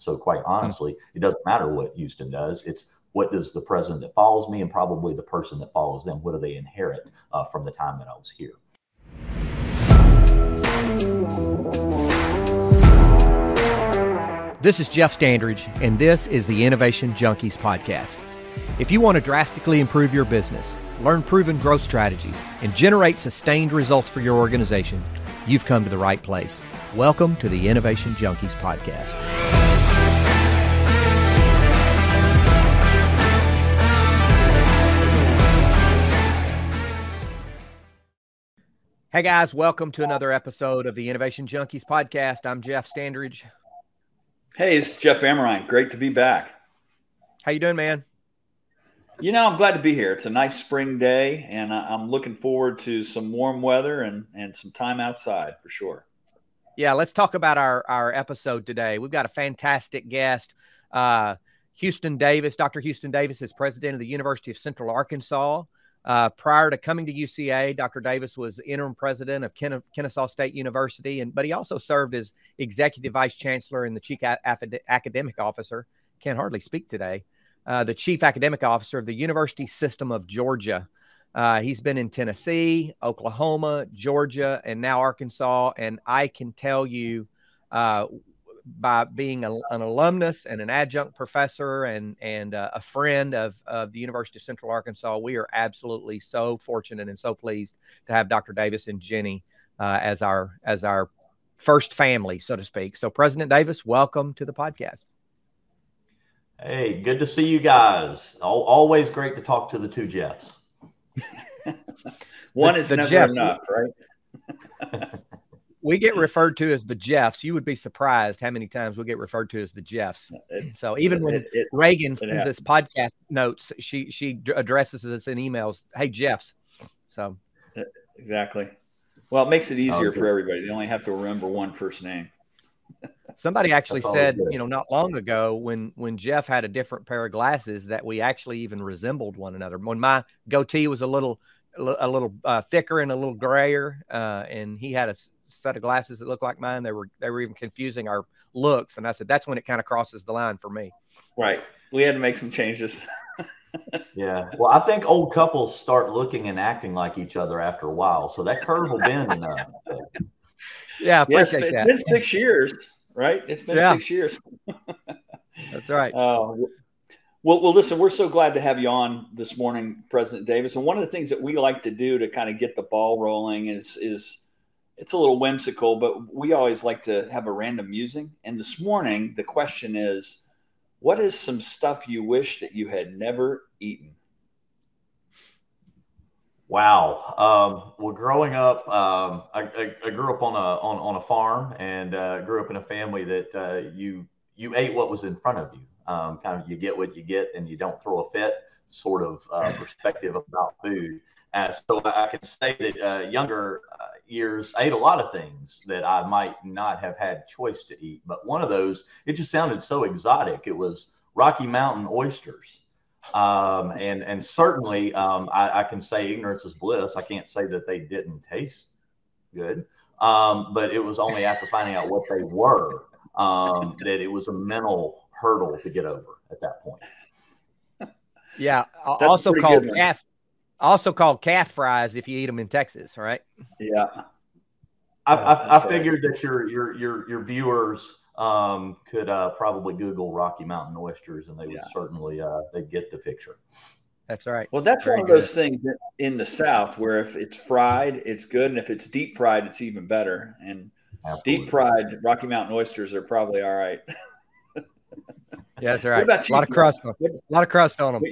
So quite honestly, it doesn't matter what Houston does. It's what does the president that follows me and probably the person that follows them, what do they inherit uh, from the time that I was here? This is Jeff Standridge, and this is the Innovation Junkies podcast. If you want to drastically improve your business, learn proven growth strategies, and generate sustained results for your organization, you've come to the right place. Welcome to the Innovation Junkies podcast. Hey guys, welcome to another episode of the Innovation Junkies podcast. I'm Jeff Standridge. Hey, it's Jeff Amrine. Great to be back. How you doing, man? You know, I'm glad to be here. It's a nice spring day, and I'm looking forward to some warm weather and and some time outside for sure. Yeah, let's talk about our our episode today. We've got a fantastic guest, uh, Houston Davis. Dr. Houston Davis is president of the University of Central Arkansas. Uh, prior to coming to UCA, Dr. Davis was interim president of Ken- Kennesaw State University, and but he also served as executive vice chancellor and the chief a- academic officer. Can hardly speak today. Uh, the chief academic officer of the University System of Georgia. Uh, he's been in Tennessee, Oklahoma, Georgia, and now Arkansas. And I can tell you, uh, by being a, an alumnus and an adjunct professor and and uh, a friend of, of the University of Central Arkansas, we are absolutely so fortunate and so pleased to have Dr. Davis and Jenny uh, as our as our first family, so to speak. So, President Davis, welcome to the podcast. Hey, good to see you guys. Always great to talk to the two Jeffs. One the, is the never Jeffs. enough, right? we get referred to as the Jeffs. You would be surprised how many times we get referred to as the Jeffs. It, so even when it, it, Reagan sends us podcast notes, she she addresses us in emails. Hey Jeffs. So exactly. Well, it makes it easier for everybody. They only have to remember one first name. Somebody actually said, you know, not long ago when when Jeff had a different pair of glasses that we actually even resembled one another. When my goatee was a little a little uh, thicker and a little grayer, uh, and he had a set of glasses that looked like mine. They were they were even confusing our looks, and I said that's when it kind of crosses the line for me. Right. We had to make some changes. yeah. Well, I think old couples start looking and acting like each other after a while, so that curve will bend enough. Yeah, appreciate yeah, it's that. It's been six years, right? It's been yeah. six years. That's right. Uh, well, well, listen, we're so glad to have you on this morning, President Davis. And one of the things that we like to do to kind of get the ball rolling is is it's a little whimsical, but we always like to have a random musing. And this morning, the question is, what is some stuff you wish that you had never eaten? Wow. Um, well, growing up, um, I, I, I, grew up on a on, on a farm and uh, grew up in a family that uh, you you ate what was in front of you. Um, kind of you get what you get and you don't throw a fit sort of uh, perspective about food. Uh, so I can say that uh, younger uh, years, I ate a lot of things that I might not have had choice to eat. But one of those, it just sounded so exotic. It was Rocky Mountain oysters. Um, and and certainly um, I, I, can say ignorance is bliss. I can't say that they didn't taste good, um, but it was only after finding out what they were um, that it was a mental hurdle to get over at that point. Yeah, also called calf also called calf fries if you eat them in Texas, right? Yeah. I, I, I figured that your your your your viewers um, could uh, probably Google Rocky Mountain oysters, and they would yeah. certainly uh, they get the picture. That's right. Well, that's Very one of good. those things in the South where if it's fried, it's good, and if it's deep fried, it's even better. And Absolutely. deep fried Rocky Mountain oysters are probably all right. yeah, that's right. A lot of crust. On, a lot of crust on them.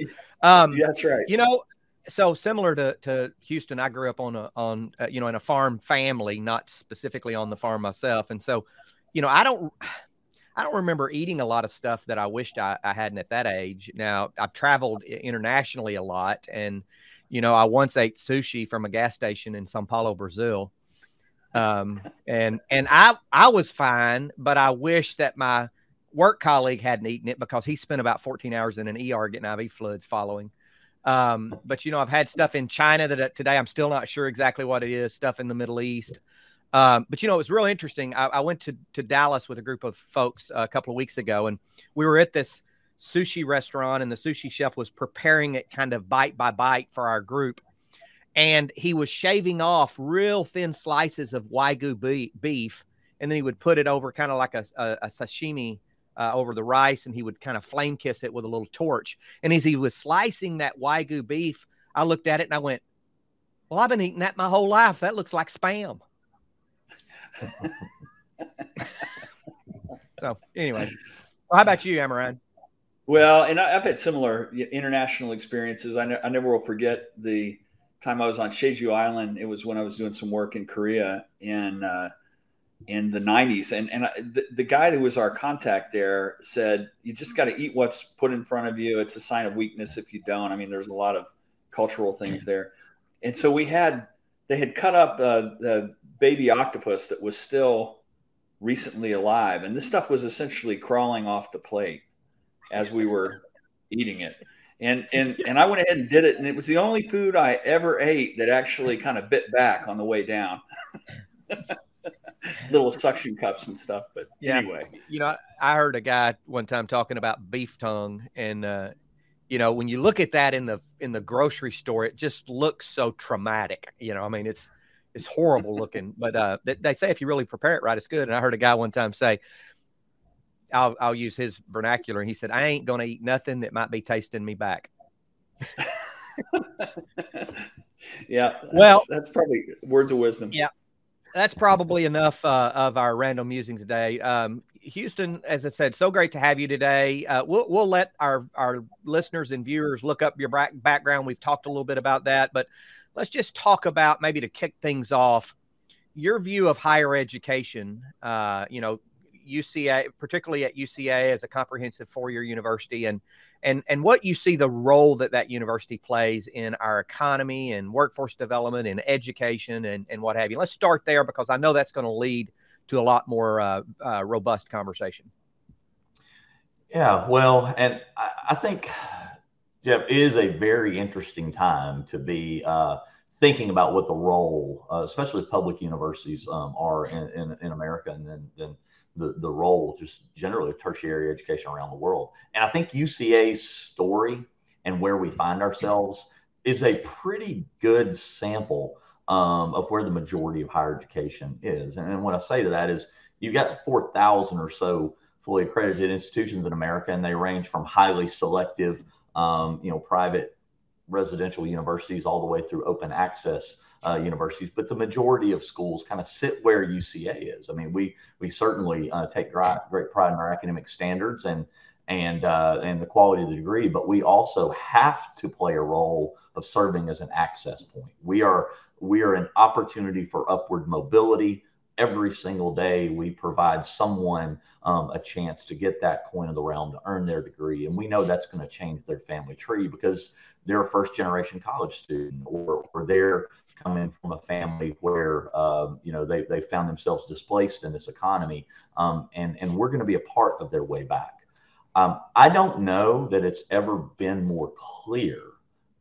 Um, yeah, that's right. You know, so similar to, to Houston, I grew up on a on uh, you know in a farm family, not specifically on the farm myself, and so you know I don't I don't remember eating a lot of stuff that I wished I, I hadn't at that age. Now I've traveled internationally a lot, and you know I once ate sushi from a gas station in Sao Paulo, Brazil, um, and and I I was fine, but I wish that my work colleague hadn't eaten it because he spent about 14 hours in an ER getting IV fluids following. Um, but you know, I've had stuff in China that uh, today I'm still not sure exactly what it is. Stuff in the Middle East. Um, but you know, it was really interesting. I, I, went to to Dallas with a group of folks a couple of weeks ago, and we were at this sushi restaurant, and the sushi chef was preparing it kind of bite by bite for our group, and he was shaving off real thin slices of wagyu beef, and then he would put it over kind of like a, a, a sashimi. Uh, over the rice, and he would kind of flame kiss it with a little torch. And as he was slicing that wagyu beef, I looked at it and I went, "Well, I've been eating that my whole life. That looks like spam." so anyway, well, how about you, Amrine? Well, and I, have had similar international experiences. I, ne- I never will forget the time I was on Jeju Island. It was when I was doing some work in Korea in uh, in the '90s, and and the, the guy who was our contact there said, "You just got to eat what's put in front of you. It's a sign of weakness if you don't." I mean, there's a lot of cultural things there, and so we had they had cut up uh, the baby octopus that was still recently alive, and this stuff was essentially crawling off the plate as we were eating it. And and and I went ahead and did it, and it was the only food I ever ate that actually kind of bit back on the way down. Little suction cups and stuff, but yeah. anyway, you know, I heard a guy one time talking about beef tongue, and uh, you know, when you look at that in the in the grocery store, it just looks so traumatic. You know, I mean, it's it's horrible looking, but uh, they, they say if you really prepare it right, it's good. And I heard a guy one time say, I'll I'll use his vernacular, and he said, "I ain't gonna eat nothing that might be tasting me back." yeah. Well, that's probably words of wisdom. Yeah, that's probably enough uh, of our random musing today. Um, Houston, as I said, so great to have you today. Uh, we'll we'll let our our listeners and viewers look up your back, background. We've talked a little bit about that, but let's just talk about maybe to kick things off your view of higher education. Uh, you know, UCA, particularly at UCA as a comprehensive four-year university, and and and what you see the role that that university plays in our economy and workforce development and education and and what have you. Let's start there because I know that's going to lead to a lot more uh, uh, robust conversation. Yeah, well, and I, I, think Jeff is a very interesting time to be uh, thinking about what the role, uh, especially public universities, um, are in, in, in, America, and then then the the role just generally of tertiary education around the world. And I think UCA's story and where we find ourselves is a pretty good sample um, of where the majority of higher education is. And, and what I say to that is you've got 4,000 or so fully accredited institutions in America, and they range from highly selective, um, you know, private residential universities all the way through open access uh, universities. But the majority of schools kind of sit where UCA is. I mean, we we certainly uh, take great, great pride in our academic standards and and uh, and the quality of the degree, but we also have to play a role of serving as an access point. We are we are an opportunity for upward mobility. Every single day, we provide someone um, a chance to get that coin of the realm to earn their degree, and we know that's going to change their family tree because they're a first generation college student, or, or they're coming from a family where uh, you know they they found themselves displaced in this economy, um, and and we're going to be a part of their way back. Um, I don't know that it's ever been more clear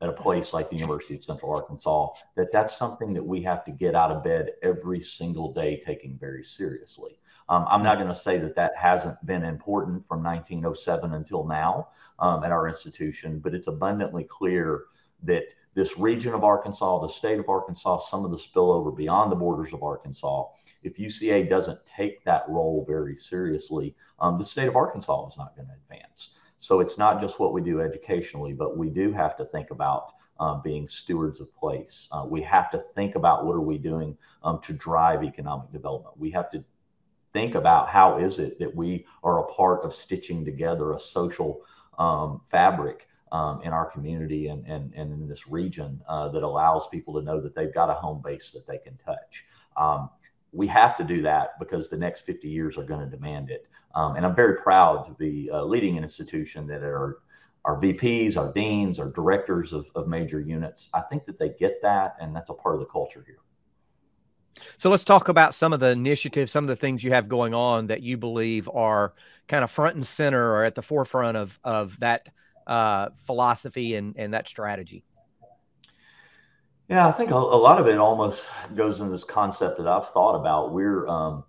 at a place like the University of Central Arkansas that that's something that we have to get out of bed every single day, taking very seriously. Um, I'm not going to say that that hasn't been important from 1907 until now um, at our institution, but it's abundantly clear that this region of Arkansas, the state of Arkansas, some of the spillover beyond the borders of Arkansas, if UCA doesn't take that role very seriously, um, the state of Arkansas is not going to advance. So it's not just what we do educationally, but we do have to think about uh, being stewards of place. Uh, we have to think about what are we doing um, to drive economic development. We have to think about how is it that we are a part of stitching together a social um, fabric um, in our community and, and, and in this region uh, that allows people to know that they've got a home base that they can touch. Um, we have to do that because the next 50 years are going to demand it. Um, and I'm very proud to be uh, leading an institution that are our VPs, our deans, our directors of, of major units. I think that they get that, and that's a part of the culture here. So let's talk about some of the initiatives, some of the things you have going on that you believe are kind of front and center or at the forefront of of that uh, philosophy and and that strategy. Yeah, I think a, a, lot of it almost goes in this concept that I've thought about. We're um,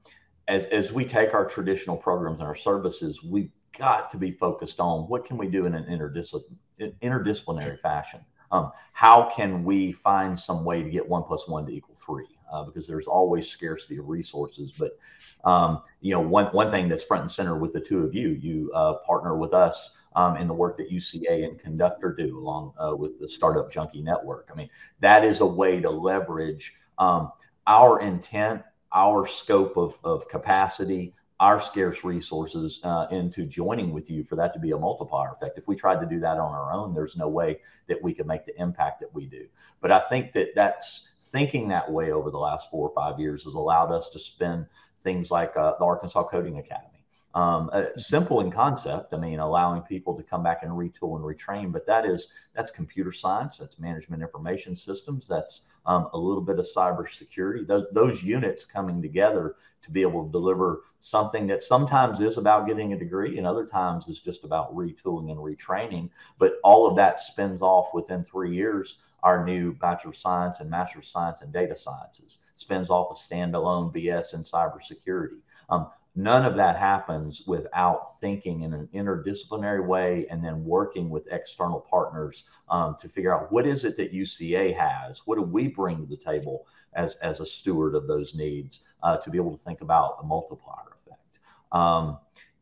as as we take our traditional programs and our services, we've got to be focused on what can we do in an interdisciplinary, interdisciplinary fashion. Um, how can we find some way to get one plus one to equal three? Uh, because there's always scarcity of resources. But um, you know, one one thing that's front and center with the two of you, you uh, partner with us um, in the work that UCA and Conductor do, along uh, with the Startup Junkie Network. I mean, that is a way to leverage um, our intent, our scope of of capacity, our scarce resources uh, into joining with you for that to be a multiplier effect. If we tried to do that on our own, there's no way that we could make the impact that we do. But I think that that's thinking that way over the last four or five years has allowed us to spend things like uh, the Arkansas Coding Academy um, uh, simple in concept. I mean, allowing people to come back and retool and retrain, but that is that's computer science, that's management information systems, that's um, a little bit of cybersecurity. Those those units coming together to be able to deliver something that sometimes is about getting a degree, and other times is just about retooling and retraining. But all of that spins off within three years. Our new Bachelor of Science and Master of Science and Data Sciences spins off a standalone BS in cybersecurity. Um, none of that happens without thinking in an interdisciplinary way and then working with external partners um, to figure out what is it that UCA has? What do we bring to the table as, as a steward of those needs uh, to be able to think about the multiplier effect? Um,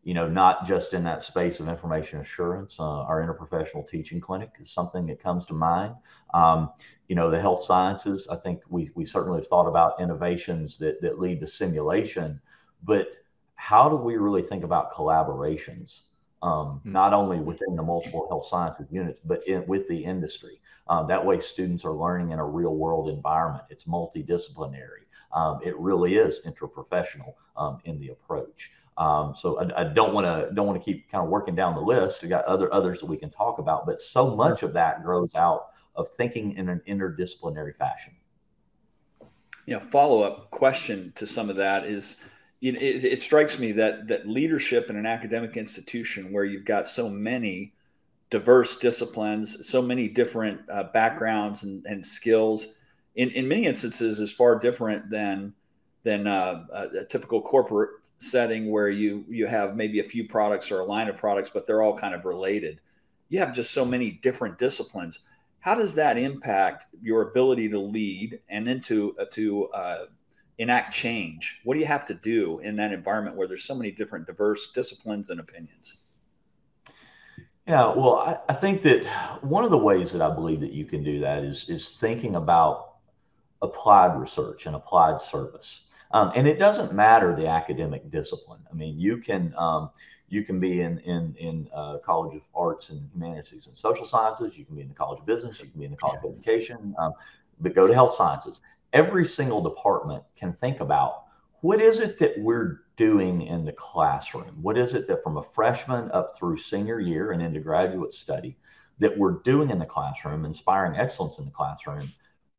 you know, not just in that space of information assurance. Uh, our interprofessional teaching clinic is something that comes to mind. Um, you know, the health sciences, I think we, we certainly have thought about innovations that, that lead to simulation, but how do we really think about collaborations, um, mm-hmm. not only within the multiple health sciences units, but in, with the industry? Um, that way, students are learning in a real world environment. It's multidisciplinary. Um, it really is interprofessional um, in the approach. Um, so I, I don't want to don't want to keep kind of working down the list. We got other others that we can talk about, but so much of that grows out of thinking in an interdisciplinary fashion. You know, follow up question to some of that is know, it, it strikes me that that leadership in an academic institution where you've got so many diverse disciplines, so many different uh, backgrounds and, and skills, in, in many instances, is far different than than uh, a, a, typical corporate setting where you you have maybe a few products or a line of products, but they're all kind of related. You have just so many different disciplines. How does that impact your ability to lead and then to uh, to uh, enact change? What do you have to do in that environment where there's so many different diverse disciplines and opinions? Yeah, well, I, I, think that one of the ways that I believe that you can do that is is thinking about applied research and applied service. Um, and it doesn't matter the academic discipline. I mean, you can um, you can be in in in uh, College of Arts and Humanities and Social Sciences. You can be in the College of Business. You can be in the College of Education. Um, but go to Health Sciences every single department can think about what is it that we're doing in the classroom? What is it that from a freshman up through senior year and into graduate study that we're doing in the classroom, inspiring excellence in the classroom,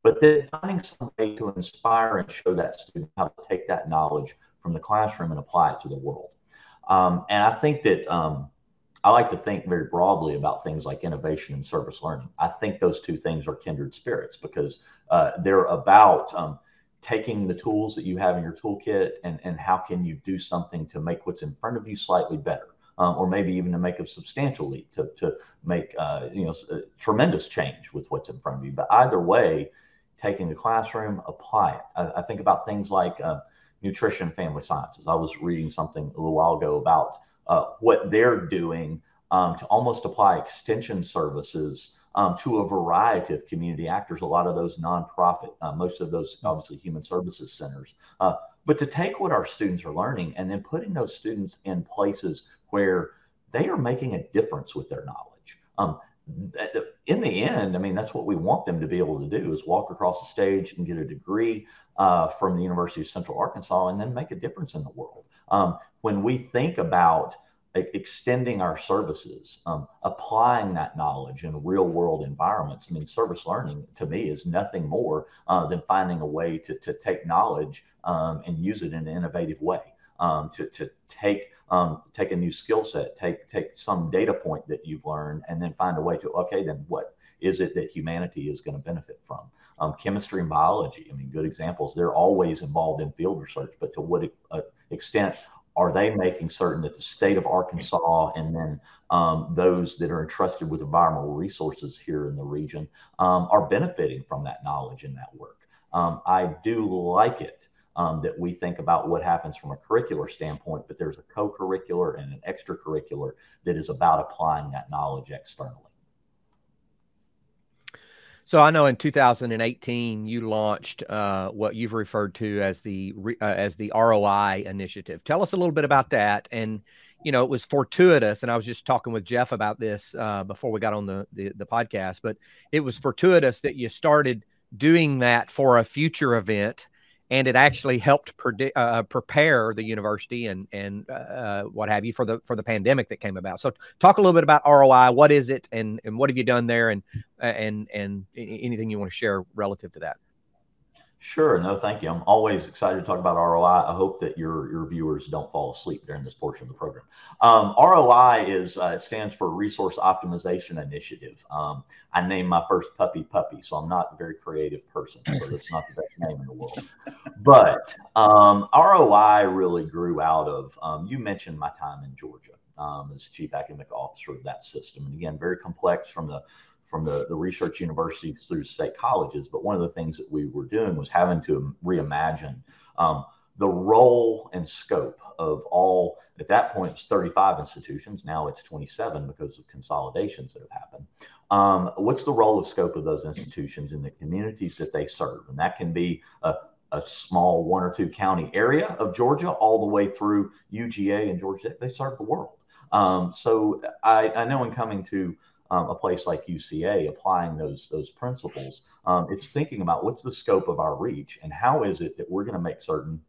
but then finding some way to inspire and show that student how to take that knowledge from the classroom and apply it to the world. Um, and I think that um, I like to think very broadly about things like innovation and service learning. I think those two things are kindred spirits because uh, they're about um, taking the tools that you have in your toolkit and, and how can you do something to make what's in front of you slightly better. Um, or maybe even to make a substantial leap to, to make uh, you know tremendous change with what's in front of you. But either way, taking the classroom, apply it. I, I think about things like uh, nutrition, family sciences. I was reading something a little while ago about uh, what they're doing um, to almost apply extension services um, to a variety of community actors, a lot of those nonprofit, uh, most of those obviously human services centers. Uh, but to take what our students are learning and then putting those students in places where they are making a difference with their knowledge. Um, in the end, I mean, that's what we want them to be able to do is walk across the stage and get a degree uh, from the University of Central Arkansas and then make a difference in the world. Um, when we think about extending our services, um, applying that knowledge in real world environments. I mean, service learning to me is nothing more uh, than finding a way to, to take knowledge um, and use it in an innovative way. Um, to, to take um, take a new skill set, take take some data point that you've learned, and then find a way to okay, then what is it that humanity is going to benefit from? Um, chemistry and biology, I mean, good examples. They're always involved in field research, but to what uh, extent are they making certain that the state of Arkansas and then um, those that are entrusted with environmental resources here in the region um, are benefiting from that knowledge and that work? Um, I do like it um, that we think about what happens from a curricular standpoint, but there's a co curricular and an extracurricular that is about applying that knowledge externally. So I know in 2018 you launched uh, what you've referred to as the uh, as the ROI initiative. Tell us a little bit about that. And you know, it was fortuitous, and I was just talking with Jeff about this uh, before we got on the, the the podcast. But it was fortuitous that you started doing that for a future event and it actually helped predict, uh, uh, prepare the university and and uh, uh, what have you for the for the pandemic that came about. So, talk a little bit about ROI. What is it, and and what have you done there, and and and anything you want to share relative to that. Sure. No, thank you. I'm always excited to talk about ROI. I hope that your your viewers don't fall asleep during this portion of the program. Um, ROI is uh, stands for Resource Optimization Initiative. Um, I named my first puppy Puppy, so I'm not a very creative person. So that's not the best name in the world. But um, ROI really grew out of. Um, you mentioned my time in Georgia um, as chief academic officer of that system, and again, very complex from the from the, the research universities through state colleges. But one of the things that we were doing was having to reimagine um, the role and scope of all, at that point, it was 35 institutions. Now it's 27 because of consolidations that have happened. Um, what's the role of scope of those institutions in the communities that they serve? And that can be a, a small one or two county area of Georgia, all the way through UGA and Georgia. They serve the world. Um, so I, I know in coming to um, a place like UCA applying those those principles. Um, it's thinking about what's the scope of our reach and how is it that we're going to make certain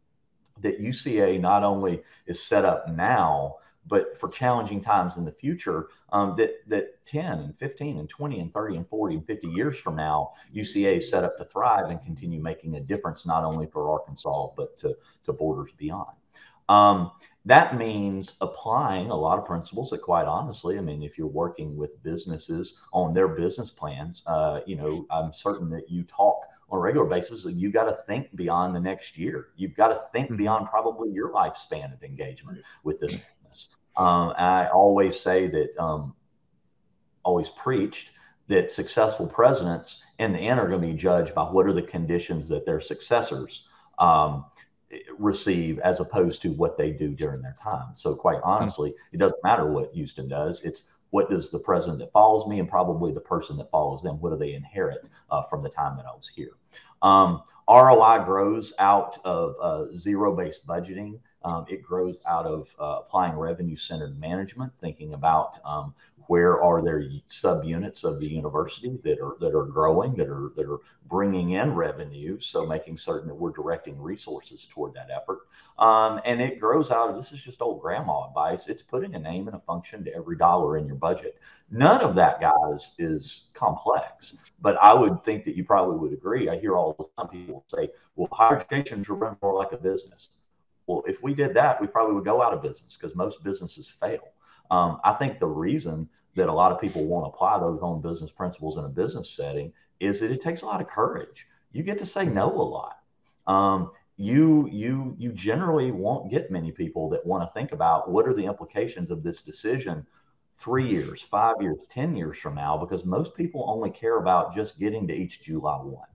that UCA not only is set up now, but for challenging times in the future, um, that that 10 and 15 and 20 and 30 and 40 and 50 years from now, UCA is set up to thrive and continue making a difference not only for Arkansas but to, to borders beyond. Um, that means applying a lot of principles that, quite honestly, I mean, if you're working with businesses on their business plans, uh, you know, I'm certain that you talk on a regular basis. You got to think beyond the next year. You've got to think mm-hmm. beyond probably your lifespan of engagement with this business. Um, I always say that, um, always preached that successful presidents in the end are going to be judged by what are the conditions that their successors um, receive as opposed to what they do during their time. So, quite hmm. honestly, it doesn't matter what Houston does. It's what does the president that follows me and probably the person that follows them, what do they inherit uh, from the time that I was here? Um, ROI grows out of uh, zero based budgeting. Um, it grows out of uh, applying revenue centered management, thinking about um, where are there subunits of the university that are that are growing, that are that are bringing in revenue. So making certain that we're directing resources toward that effort. Um, and it grows out of this is just old grandma advice. It's putting a name and a function to every dollar in your budget. None of that, guys, is complex. But I would think that you probably would agree. I hear all the time people say, "Well, higher education should run more like a business." Well, if we did that, we probably would go out of business because most businesses fail. Um, I think the reason that a lot of people won't apply those own business principles in a business setting is that it takes a lot of courage. You get to say no a lot. Um, you you you generally won't get many people that want to think about what are the implications of this decision three years, five years, ten years from now, because most people only care about just getting to each July one.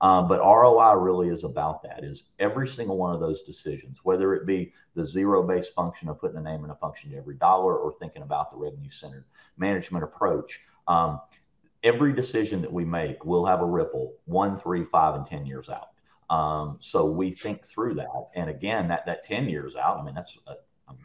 Um, but ROI really is about that is every single one of those decisions, whether it be the zero based function of putting a name and a function to every dollar or thinking about the revenue centered management approach. Um, every decision that we make will have a ripple one, three, five, and 10 years out. Um, so we think through that. And again, that, that 10 years out, I mean, that's a,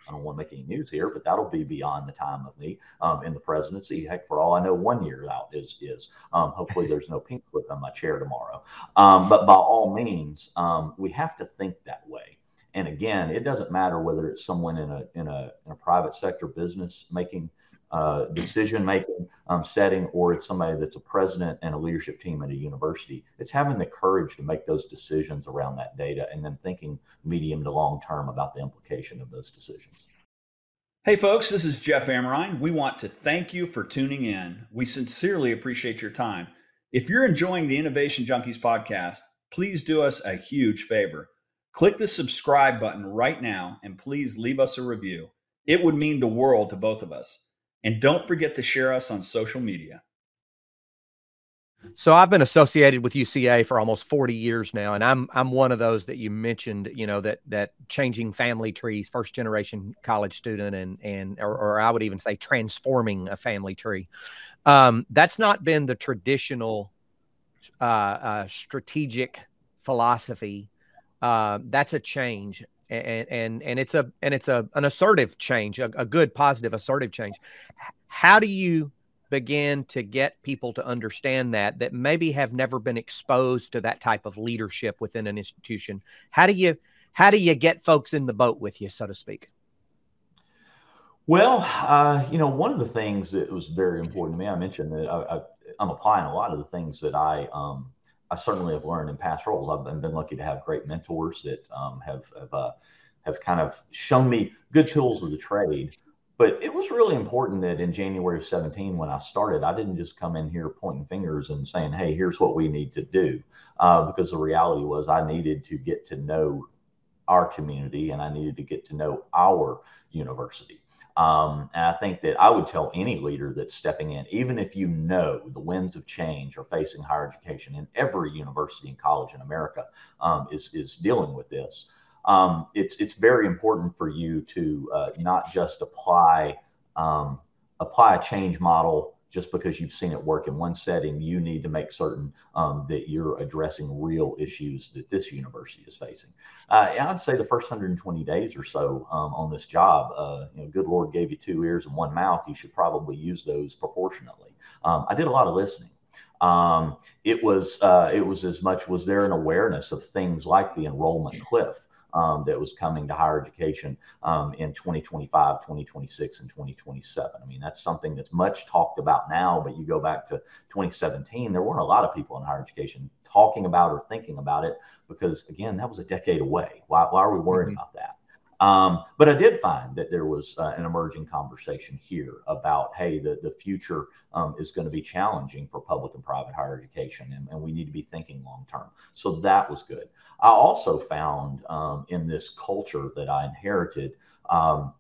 I don't want to make any news here, but that'll be beyond the time of me um, in the presidency. Heck, for all I know, one year out is is. Um, hopefully, there's no pink slip on my chair tomorrow. Um, but by all means, um, we have to think that way. and again, it doesn't matter whether it's someone in a in a, in a private sector business making uh, decision making um, setting, or it's somebody that's a president and a leadership team at a university. It's having the courage to make those decisions around that data and then thinking medium to long term about the implication of those decisions. Hey, folks, this is Jeff Amrine. We want to thank you for tuning in. We sincerely appreciate your time. If you're enjoying the Innovation Junkies podcast, please do us a huge favor. Click the subscribe button right now and please leave us a review. It would mean the world to both of us. And don't forget to share us on social media. So I've been associated with UCA for almost 40 years now, and I'm I'm one of those that you mentioned, you know, that that changing family trees, first generation college student, and and or, or I would even say transforming a family tree. Um, that's not been the traditional uh, uh, strategic philosophy. Uh, that's a change, and and and it's a and it's a an assertive change, a, a good, positive, assertive change. How do you begin to get people to understand that that maybe have never been exposed to that type of leadership within an institution? How do you how do you get folks in the boat with you, so to speak? Well, uh, you know, one of the things that was very important to me, I mentioned that I, am applying a lot of the things that I um, I certainly have learned in past roles. I've been lucky to have great mentors that um, have have, uh, have kind of shown me good tools of the trade. But it was really important that in January of 17, when I started, I didn't just come in here pointing fingers and saying, "Hey, here's what we need to do," uh, because the reality was I needed to get to know our community and I needed to get to know our university. Um, and I think that I would tell any leader that's stepping in, even if you know the winds of change are facing higher education, and every university and college in America um, is is dealing with this. Um, it's it's very important for you to uh, not just apply um, apply a change model just because you've seen it work in one setting, you need to make certain um, that you're addressing real issues that this university is facing. Uh, I'd say the first 120 days or so um, on this job, uh, you know, good Lord gave you two ears and one mouth. You should probably use those proportionately. Um, I did a lot of listening. Um, it was uh, it was as much was there an awareness of things like the enrollment cliff um, that was coming to higher education um, in 2025, 2026, and 2027. I mean, that's something that's much talked about now, but you go back to 2017, there weren't a lot of people in higher education talking about or thinking about it because, again, that was a decade away. Why, why are we worrying mm-hmm. about that? Um, but I did find that there was uh, an emerging conversation here about, hey, the, the future um, is going to be challenging for public and private higher education, and, and, we need to be thinking long term. So that was good. I also found um, in this culture that I inherited, um,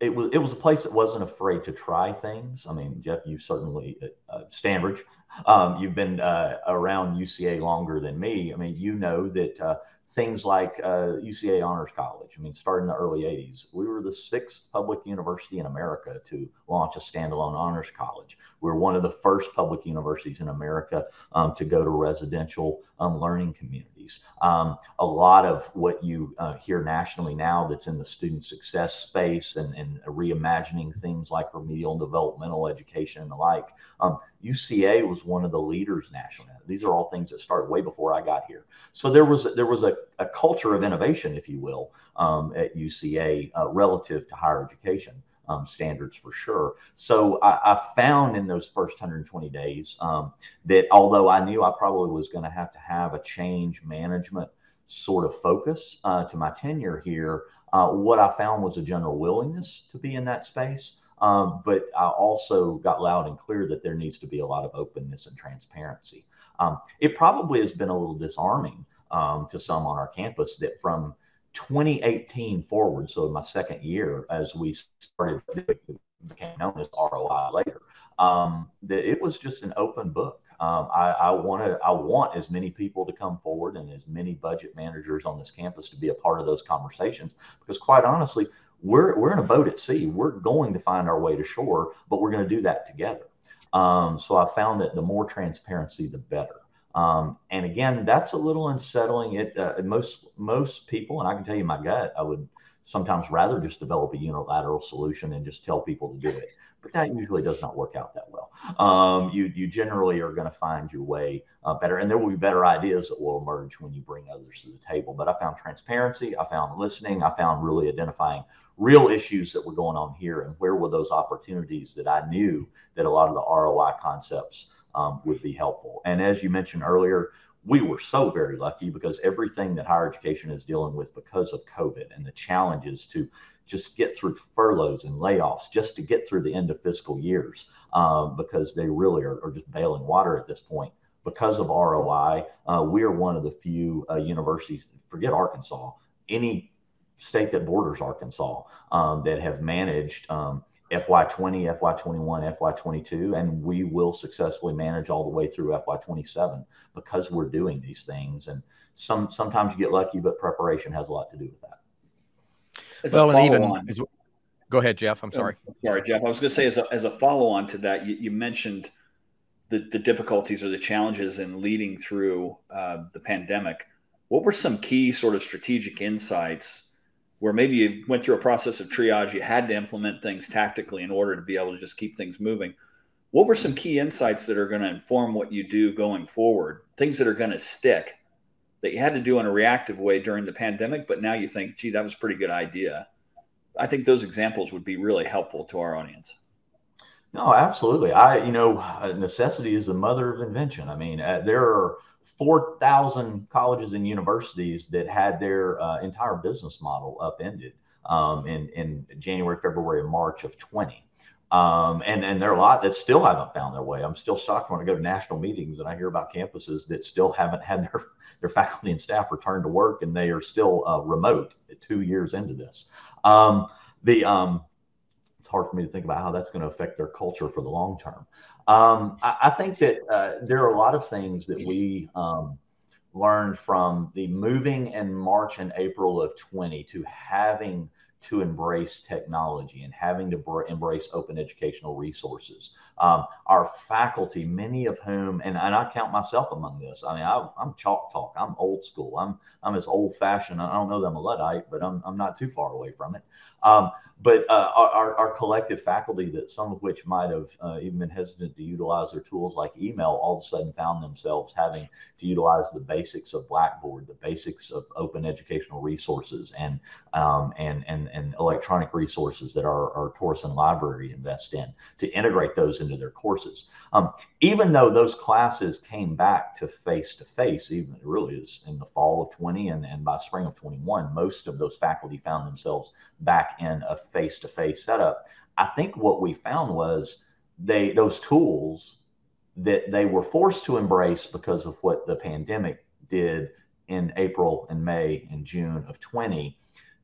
it was it was a place that wasn't afraid to try things. I mean, Jeff, you certainly uh, uh Standridge, um, you've been uh, around UCA longer than me. I mean, you know that uh, things like uh, UCA Honors College. I mean, starting in the early 80s, we were the sixth public university in America to launch a standalone honors college. We are one of the first public universities in America um, to go to residential um, learning communities. Um, a lot of what you uh, hear nationally now that's in the student success space and, and reimagining things like remedial and developmental education and the like. UCA um, was one of the leaders nationally. These are all things that started way before I got here. So there was there was a, a culture of innovation, if you will, um, at UCA uh, relative to higher education. Um, standards for sure. So I, I, found in those first 120 days um, that although I knew I probably was going to have to have a change management sort of focus uh, to my tenure here, uh, what I found was a general willingness to be in that space. Um, but I also got loud and clear that there needs to be a lot of openness and transparency. Um, it probably has been a little disarming um, to some on our campus that from 2018 forward, so my second year as we started became known as ROI later, um, that it was just an open book. Um, I, I wanted, I want as many people to come forward and as many budget managers on this campus to be a part of those conversations because, quite honestly, we're we're in a boat at sea. We're going to find our way to shore, but we're going to do that together. Um, so I found that the more transparency, the better. Um, and again, that's a little unsettling. It uh, most most people, and I can tell you my gut, I would sometimes rather just develop a unilateral solution and just tell people to do it. But that usually does not work out that well. Um, you you generally are going to find your way uh, better, and there will be better ideas that will emerge when you bring others to the table. But I found transparency, I found listening, I found really identifying real issues that were going on here, and where were those opportunities that I knew that a lot of the ROI concepts um, would be helpful. And as you mentioned earlier, we were so very lucky because everything that higher education is dealing with because of COVID and the challenges to just get through furloughs and layoffs, just to get through the end of fiscal years, um, because they really are, are, just bailing water at this point. Because of ROI, uh, we are one of the few uh, universities, forget Arkansas, any state that borders Arkansas, um, that have managed um, FY20, FY21, FY22, and we will successfully manage all the way through FY27 because we're doing these things. And some sometimes you get lucky, but preparation has a lot to do with that. As well, and even as, go ahead, Jeff. I'm sorry. Oh, sorry, Jeff. I was going to say as a, as a follow on to that, you, you mentioned the, the difficulties or the challenges in leading through uh, the pandemic. What were some key sort of strategic insights where maybe you went through a process of triage, you had to implement things tactically in order to be able to just keep things moving. What were some key insights that are going to inform what you do going forward? Things that are going to stick that you had to do in a reactive way during the pandemic, but now you think, gee, that was a pretty good idea. I think those examples would be really helpful to our audience. No, absolutely. I, you know, necessity is the mother of invention. I mean, uh, there are 4,000 colleges and universities that had their uh, entire business model upended um, in, in January, February, March of 20. Um, and, and there are a lot that still haven't found their way. I'm still shocked when I go to national meetings and I hear about campuses that still haven't had their, their faculty and staff return to work and they are still uh, remote two years into this. Um, the, um, it's hard for me to think about how that's going to affect their culture for the long term. Um, I, I, think that uh, there are a lot of things that we um, learned from the moving in March and April of 20 to having to embrace technology and having to br- embrace open educational resources. Um, our faculty, many of whom, and, and, I count myself among this. I mean, I, am chalk talk. I'm old school. I'm I'm as old fashioned. I don't know that I'm a luddite, but I'm I'm not too far away from it. Um, but uh, our, our collective faculty, that some of which might have uh, even been hesitant to utilize their tools like email, all of a sudden found themselves having to utilize the basics of Blackboard, the basics of open educational resources, and um, and and and electronic resources that our, our Torreyson Library invest in to integrate those into their courses. Um, even though those classes came back to face to face, even it really is in the fall of 20 and, and by spring of 21, most of those faculty found themselves back in a face to face setup. I think what we found was they those tools that they were forced to embrace because of what the pandemic did in April and May and June of 20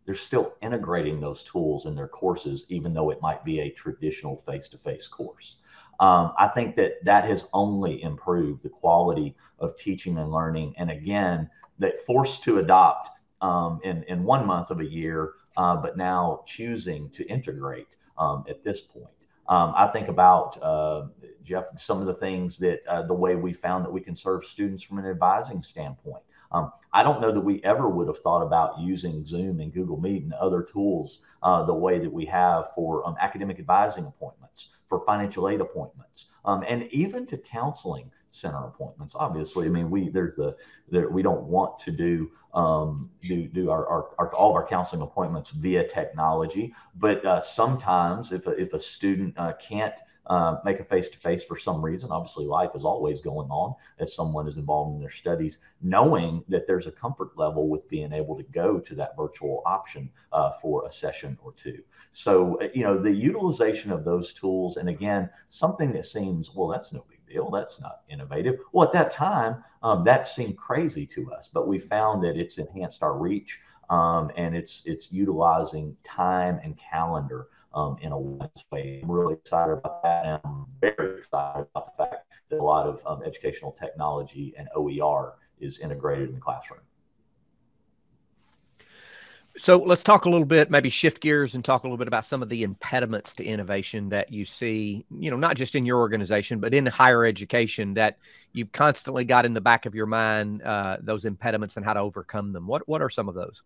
they're still integrating those tools in their courses, even though it might be a traditional face to face course. Um, I think that that has only improved the quality of teaching and learning. And again, that forced to adopt um, in, in one month of a year, uh, but now choosing to integrate um, at this point. Um, I think about uh, Jeff, some of the things that uh, the way we found that we can serve students from an advising standpoint. Um, I don't know that we ever would have thought about using Zoom and Google Meet and other tools uh, the way that we have for um, academic advising appointments, for financial aid appointments, um, and even to counseling center appointments. Obviously, I mean we there's the there, we don't want to do um, do do our, our, our, all of our counseling appointments via technology, but uh, sometimes if a, if a student uh, can't uh, make a face to face for some reason. Obviously, life is always going on as someone is involved in their studies, knowing that there's a comfort level with being able to go to that virtual option uh, for a session or two. So, uh, you know, the utilization of those tools, and again, something that seems, well, that's no big deal. That's not innovative. Well, at that time, um, that seemed crazy to us, but we found that it's enhanced our reach. Um, and it's it's utilizing time and calendar um, in a wise way. I'm really excited about that. And I'm very excited about the fact that a lot of um, educational technology and OER is integrated in the classroom. So let's talk a little bit, maybe shift gears and talk a little bit about some of the impediments to innovation that you see, you know, not just in your organization, but in higher education that you've constantly got in the back of your mind, uh, those impediments and how to overcome them. What, what are some of those?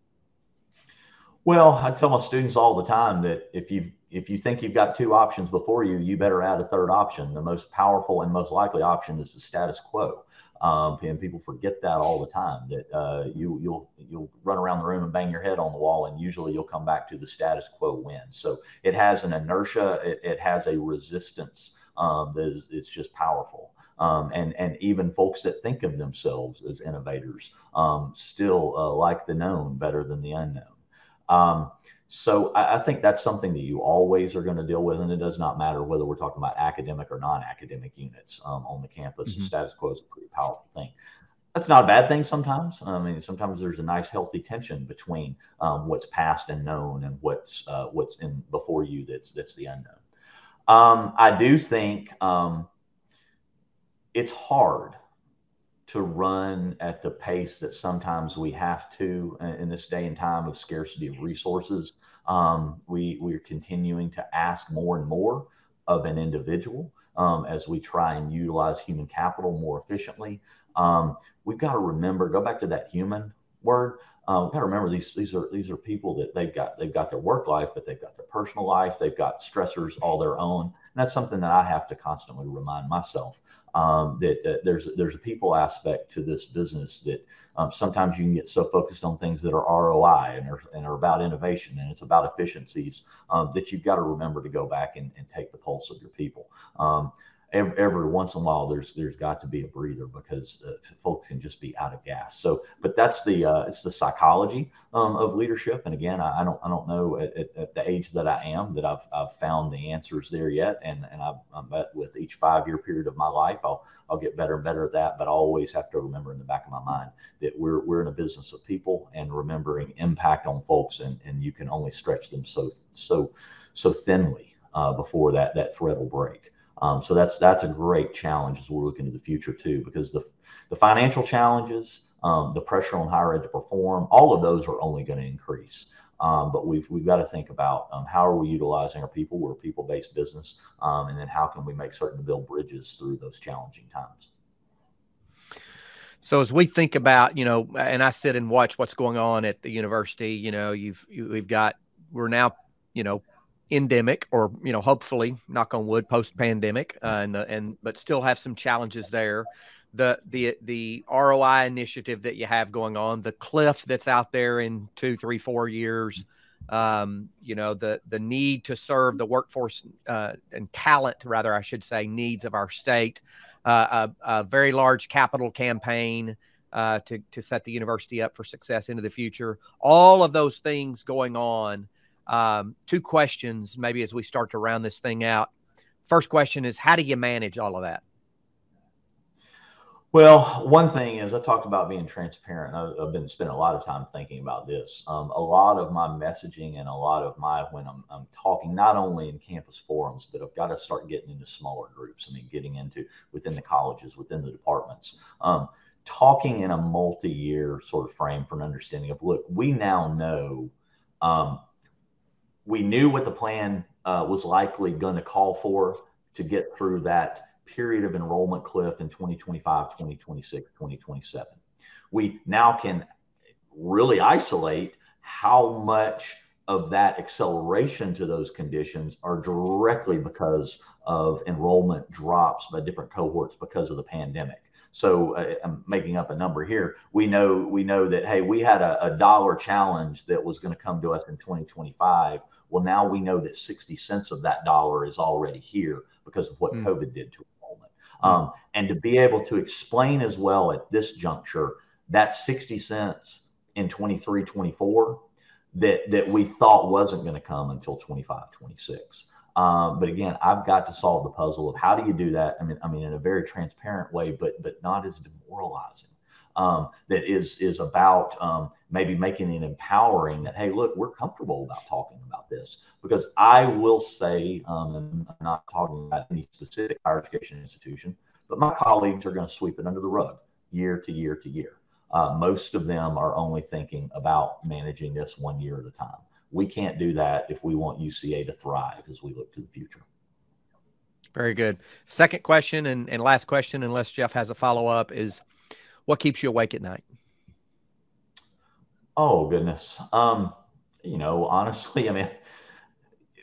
Well, I tell my students all the time that if you if you think you've got two options before you, you better add a third option. The most powerful and most likely option is the status quo. Um, and people forget that all the time. That uh, you you'll you'll run around the room and bang your head on the wall, and usually you'll come back to the status quo win. So it has an inertia. It, it has a resistance um, that is it's just powerful. Um, and and even folks that think of themselves as innovators um, still uh, like the known better than the unknown. Um, so I, I, think that's something that you always are going to deal with, and it does not matter whether we're talking about academic or non-academic units um, on the campus. Mm-hmm. Status quo is a pretty powerful thing. That's not a bad thing sometimes. I mean, sometimes there's a nice, healthy tension between um, what's past and known and what's uh, what's in before you. That's that's the unknown. Um, I do think um, it's hard to run at the pace that sometimes we have to in this day and time of scarcity of resources. Um, we we're continuing to ask more and more of an individual um, as we try and utilize human capital more efficiently. Um, we've got to remember, go back to that human word. Um, we've got to remember these these are these are people that they've got they've got their work life, but they've got their personal life, they've got stressors all their own. And that's something that I have to constantly remind myself um, that, that, there's there's a people aspect to this business that um, sometimes you can get so focused on things that are ROI and are, and are about innovation and it's about efficiencies um, that you've got to remember to go back and, and take the pulse of your people. Every, every, once in a while there's there's got to be a breather because uh, folks can just be out of gas. So, but that's the uh, it's the psychology um, of leadership. And again, I, I, don't I don't know at, at, the age that I am that I've, I've found the answers there yet. And and I've, I'm bet with each five year period of my life, I'll I'll get better and better at that. But I always have to remember in the back of my mind that we're we're in a business of people and remembering impact on folks, and and you can only stretch them so so so thinly uh, before that that thread will break. Um, so that's that's a great challenge as we're looking to the future too, because the the financial challenges, um, the pressure on higher ed to perform, all of those are only going to increase. Um, but we've we've got to think about um, how are we utilizing our people? We're a people based business, um, and then how can we make certain to build bridges through those challenging times. So as we think about, you know, and I sit and watch what's going on at the university, you know, you've you, we've got we're now, you know, endemic or you know hopefully knock on wood post pandemic uh, and the and but still have some challenges there. The the the ROI initiative that you have going on the cliff that's out there in two three four years um, you know the the need to serve the workforce uh, and talent rather I should say needs of our state uh, a, a, very large capital campaign uh, to to set the university up for success into the future. All of those things going on um, two questions, maybe as we start to round this thing out. First question is how do you manage all of that? Well, one thing is I talked about being transparent. I've been spending a lot of time thinking about this. Um, a lot of my messaging and a lot of my when I'm, I'm, talking not only in campus forums, but I've got to start getting into smaller groups. I mean, getting into within the colleges, within the departments, um, talking in a multi-year sort of frame for an understanding of look, we now know um, we knew what the plan uh, was likely going to call for to get through that period of enrollment cliff in 2025, 2026, 2027. We now can really isolate how much of that acceleration to those conditions are directly because of enrollment drops by different cohorts because of the pandemic. So uh, I'm making up a number here. We know we know that hey, we had a, a dollar challenge that was going to come to us in 2025. Well, now we know that 60 cents of that dollar is already here because of what mm. COVID did to enrollment. Mm. Um, and to be able to explain as well at this juncture that 60 cents in 23, 24 that that we thought wasn't going to come until 25, 26. Um, but again, I've got to solve the puzzle of how do you do that? I mean, I mean, in a very transparent way, but but not as demoralizing. Um, that is is about um, maybe making it empowering. That hey, look, we're comfortable about talking about this because I will say, um, I'm not talking about any specific higher education institution, but my colleagues are going to sweep it under the rug year to year to year. Uh, most of them are only thinking about managing this one year at a time we can't do that if we want UCA to thrive as we look to the future. Very good. Second question and, and last question, unless Jeff has a follow up, is what keeps you awake at night? Oh goodness. Um, you know, honestly, I mean,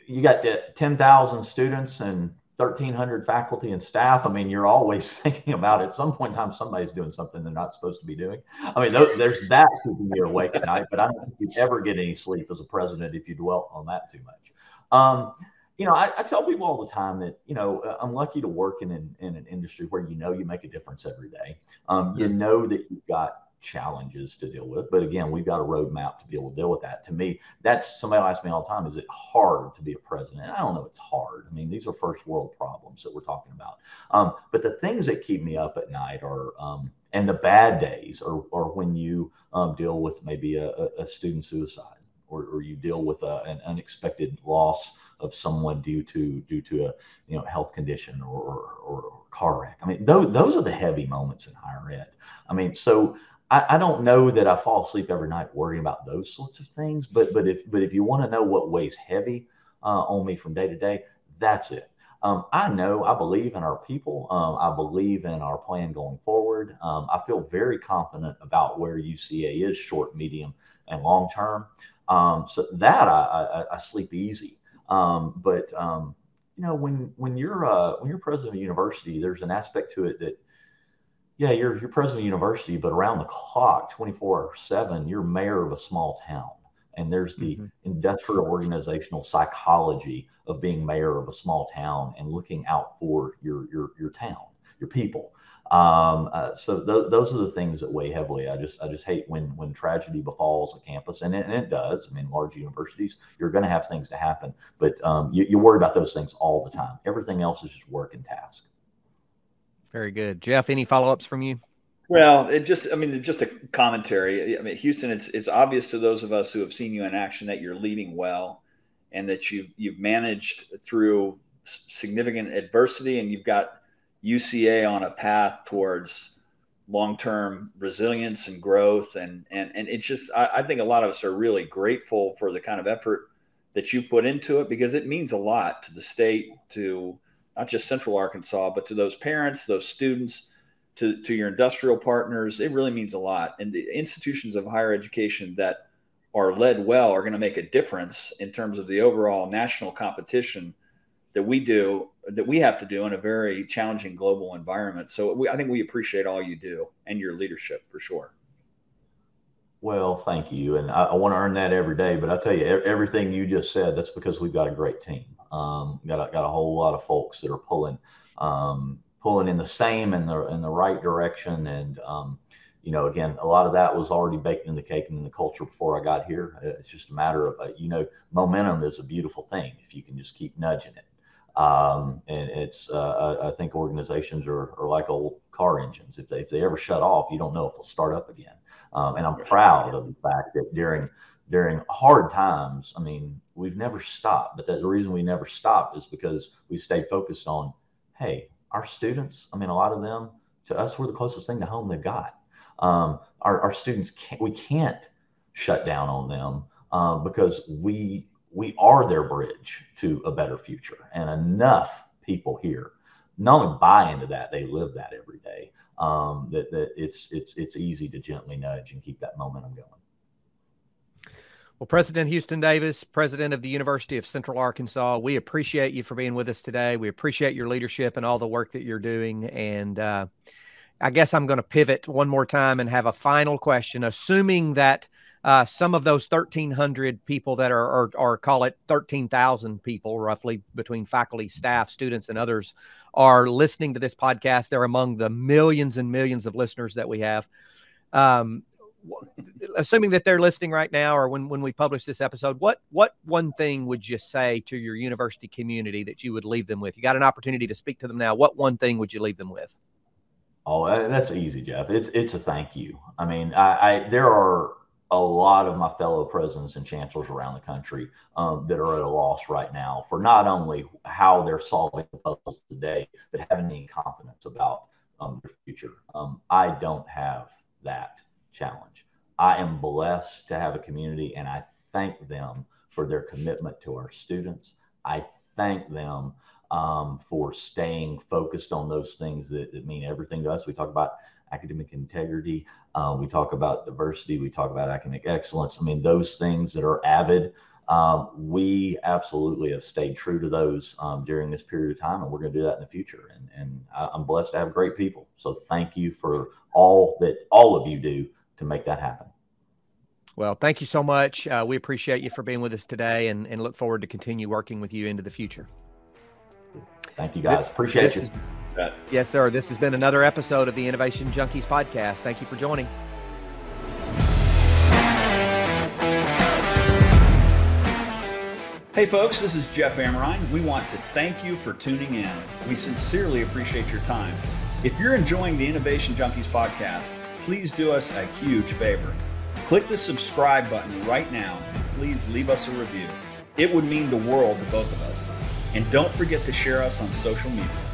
you got uh, 10,000 students and 1,300 faculty and staff. I mean, you're always thinking about. At some point in time, somebody's doing something they're not supposed to be doing. I mean, there's that keeping you awake at night, but I don't think you ever get any sleep as a president if you dwell on that too much. Um, you know, I, I, tell people all the time that, you know, uh, I'm lucky to work in an, in an industry where you know you make a difference every day. Um, you know that you've got challenges to deal with. But again, we've got a roadmap to be able to deal with that. To me, that's somebody asks me all the time, is it hard to be a president? And I don't know it's hard. I mean, these are first world problems that we're talking about. Um, but the things that keep me up at night are, um, and the bad days are, are when you um, deal with maybe a, a student suicide or, or you deal with a, an unexpected loss of someone due to due to a you know health condition or, or, or car wreck. I mean, those, those are the heavy moments in higher ed. I mean, so I, I, don't know that I fall asleep every night worrying about those sorts of things, but but if but if you want to know what weighs heavy uh, on me from day to day, that's it. Um, I know I believe in our people. Um, I believe in our plan going forward. Um, I feel very confident about where UCA is short, medium, and long term. Um, so that I, I, I sleep easy. Um, but um, you know, when when you're uh, when you're president of a university, there's an aspect to it that yeah, you're you're president of a university, but around the clock, 24 seven, you're mayor of a small town. And there's the mm-hmm. industrial organizational psychology of being mayor of a small town and looking out for your your your town, your people. Um, uh, so th- those are the things that weigh heavily. I just I just hate when when tragedy befalls a campus, and it, and it does. I mean, large universities, you're going to have things to happen, but um, you, you worry about those things all the time. Everything else is just work and task. Very good, Jeff. Any follow ups from you? Well, it just, I mean, just a commentary. I mean, Houston, it's it's obvious to those of us who have seen you in action that you're leading well, and that you've you've managed through significant adversity, and you've got UCA on a path towards long-term resilience and growth, and and and it's just, I, I think a lot of us are really grateful for the kind of effort that you put into it because it means a lot to the state, to not just Central Arkansas, but to those parents, those students, to, to your industrial partners. It really means a lot. And the institutions of higher education that are led well are going to make a difference in terms of the overall national competition that we do that we have to do in a very challenging global environment. So we, I think we appreciate all you do and your leadership for sure. Well, thank you, and I, I want to earn that every day. But I tell you, everything you just said, that's because we've got a great team. Um, got a, got a whole lot of folks that are pulling um, pulling in the same and the in the right direction. And um, you know, again, a lot of that was already baked in the cake and in the culture before I got here. It's just a matter of uh, you know, momentum is a beautiful thing if you can just keep nudging it. Um, and it's uh, I, I, think organizations are, are like old car engines. If they if they ever shut off, you don't know if they'll start up again. Um, and I'm proud of the fact that during during hard times, I mean, we've never stopped. But the reason we never stopped is because we stayed focused on, hey, our students. I mean, a lot of them to us, we're the closest thing to home they've got. Um, our, our students can't. We can't shut down on them uh, because we we are their bridge to a better future. And enough people here not only buy into that, they live that every day. Um, that that it's it's it's easy to gently nudge and keep that momentum going. Well, President Houston Davis, President of the University of Central Arkansas, we appreciate you for being with us today. We appreciate your leadership and all the work that you're doing. And uh, I guess I'm going to pivot one more time and have a final question. Assuming that uh, some of those 1,300 people that are, or, or call it 13,000 people, roughly between faculty, staff, students, and others, are listening to this podcast, they're among the millions and millions of listeners that we have. Um, assuming that they're listening right now or when, when we publish this episode what what one thing would you say to your university community that you would leave them with? You got an opportunity to speak to them now. What one thing would you leave them with? Oh that's easy jeff. It's it's a thank you. I mean i, I there are a lot of my fellow presidents and chancellors around the country um, that are at a loss right now for not only how they're solving puzzles today, but having any confidence about um, their future. Um, I don't have that challenge. I am blessed to have a community and I thank them for their commitment to our students. I thank them um, for staying focused on those things that, that, mean everything to us. We talk about academic integrity, um, we talk about diversity, we talk about academic excellence. I mean, those things that are avid. Um, we absolutely have stayed true to those um, during this period of time, and we're going to do that in the future. And, and I'm blessed to have great people. So thank you for all that all of you do to make that happen. Well, thank you so much. Uh, we appreciate you for being with us today and, and look forward to continue working with you into the future. Thank you, guys. This, Appreciate this you. Is, yes, sir. This has been another episode of the Innovation Junkies podcast. Thank you for joining. Hey, folks, this is Jeff Amrine. We want to thank you for tuning in. We sincerely appreciate your time. If you're enjoying the Innovation Junkies podcast, please do us a huge favor. Click the subscribe button right now and please leave us a review. It would mean the world to both of us. And don't forget to share us on social media.